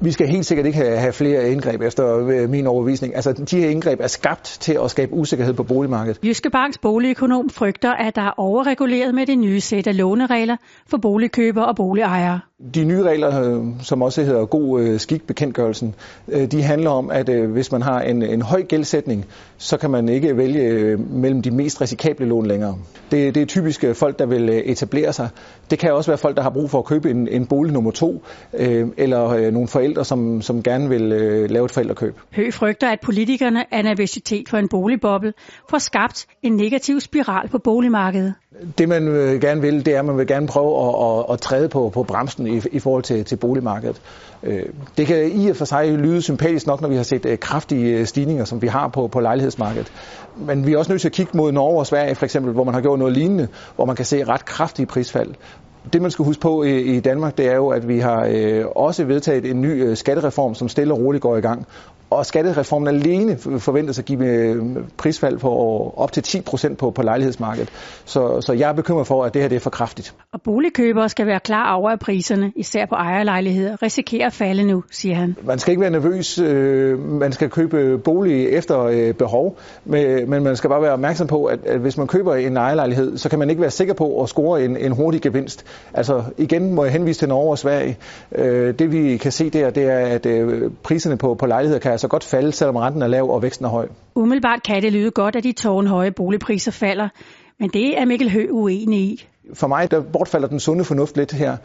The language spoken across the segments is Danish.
Vi skal helt sikkert ikke have, have flere indgreb efter øh, min overbevisning. Altså, de her indgreb er skabt til at skabe usikkerhed på boligmarkedet. Jyske Banks boligøkonom frygter, at der er overreguleret med det nye sæt af låneregler for boligkøbere og boligejere. De nye regler, øh, som også hedder god øh, skikbekendtgørelsen, øh, de handler om, at hvis man har en, en høj gældsætning, så kan man ikke vælge mellem de mest risikable lån længere. Det, det er typisk folk, der vil etablere sig. Det kan også være folk, der har brug for at købe en, en bolig nummer to, eller nogle forældre, som, som gerne vil lave et forældrekøb. Høg frygter, at politikerne er nervøsitet for en boligboble får skabt en negativ spiral på boligmarkedet. Det man øh, gerne vil, det er, at man vil gerne prøve at, at, at træde på, på bremsen i, i forhold til, til boligmarkedet. Øh, det kan i og for sig lyde sympatisk nok, når vi har set øh, kraftige stigninger, som vi har på, på lejlighedsmarkedet. Men vi er også nødt til at kigge mod Norge og Sverige for eksempel, hvor man har gjort noget lignende, hvor man kan se ret kraftige prisfald. Det man skal huske på i, i Danmark, det er jo, at vi har øh, også vedtaget en ny øh, skattereform, som stille og roligt går i gang. Og skattereformen alene forventes at give øh, prisfald på op til 10 procent på, på lejlighedsmarkedet. Så, så jeg er bekymret for, at det her det er for kraftigt. Og boligkøbere skal være klar over, at priserne, især på ejerlejligheder, risikerer at falde nu, siger han. Man skal ikke være nervøs. Øh, man skal købe bolig efter øh, behov. Men man skal bare være opmærksom på, at, at hvis man køber en ejerlejlighed, så kan man ikke være sikker på at score en, en hurtig gevinst. Altså igen må jeg henvise til Norge og Sverige. Det vi kan se der, det er, at priserne på, på lejligheder kan altså godt falde, selvom renten er lav og væksten er høj. Umiddelbart kan det lyde godt, at de tårnhøje boligpriser falder, men det er Mikkel Hø uenig i for mig der bortfalder den sunde fornuft lidt her.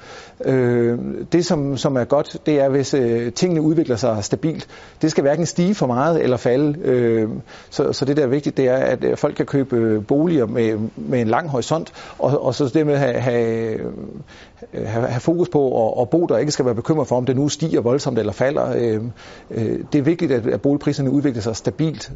Øh, det, som, som er godt, det er, hvis øh, tingene udvikler sig stabilt. Det skal hverken stige for meget eller falde. Øh, så, så det, der er vigtigt, det er, at øh, folk kan købe øh, boliger med, med en lang horisont, og, og så dermed have, have, have, have fokus på at, at bo der, ikke skal være bekymret for, om det nu stiger voldsomt eller falder. Øh, øh, det er vigtigt, at, at boligpriserne udvikler sig stabilt.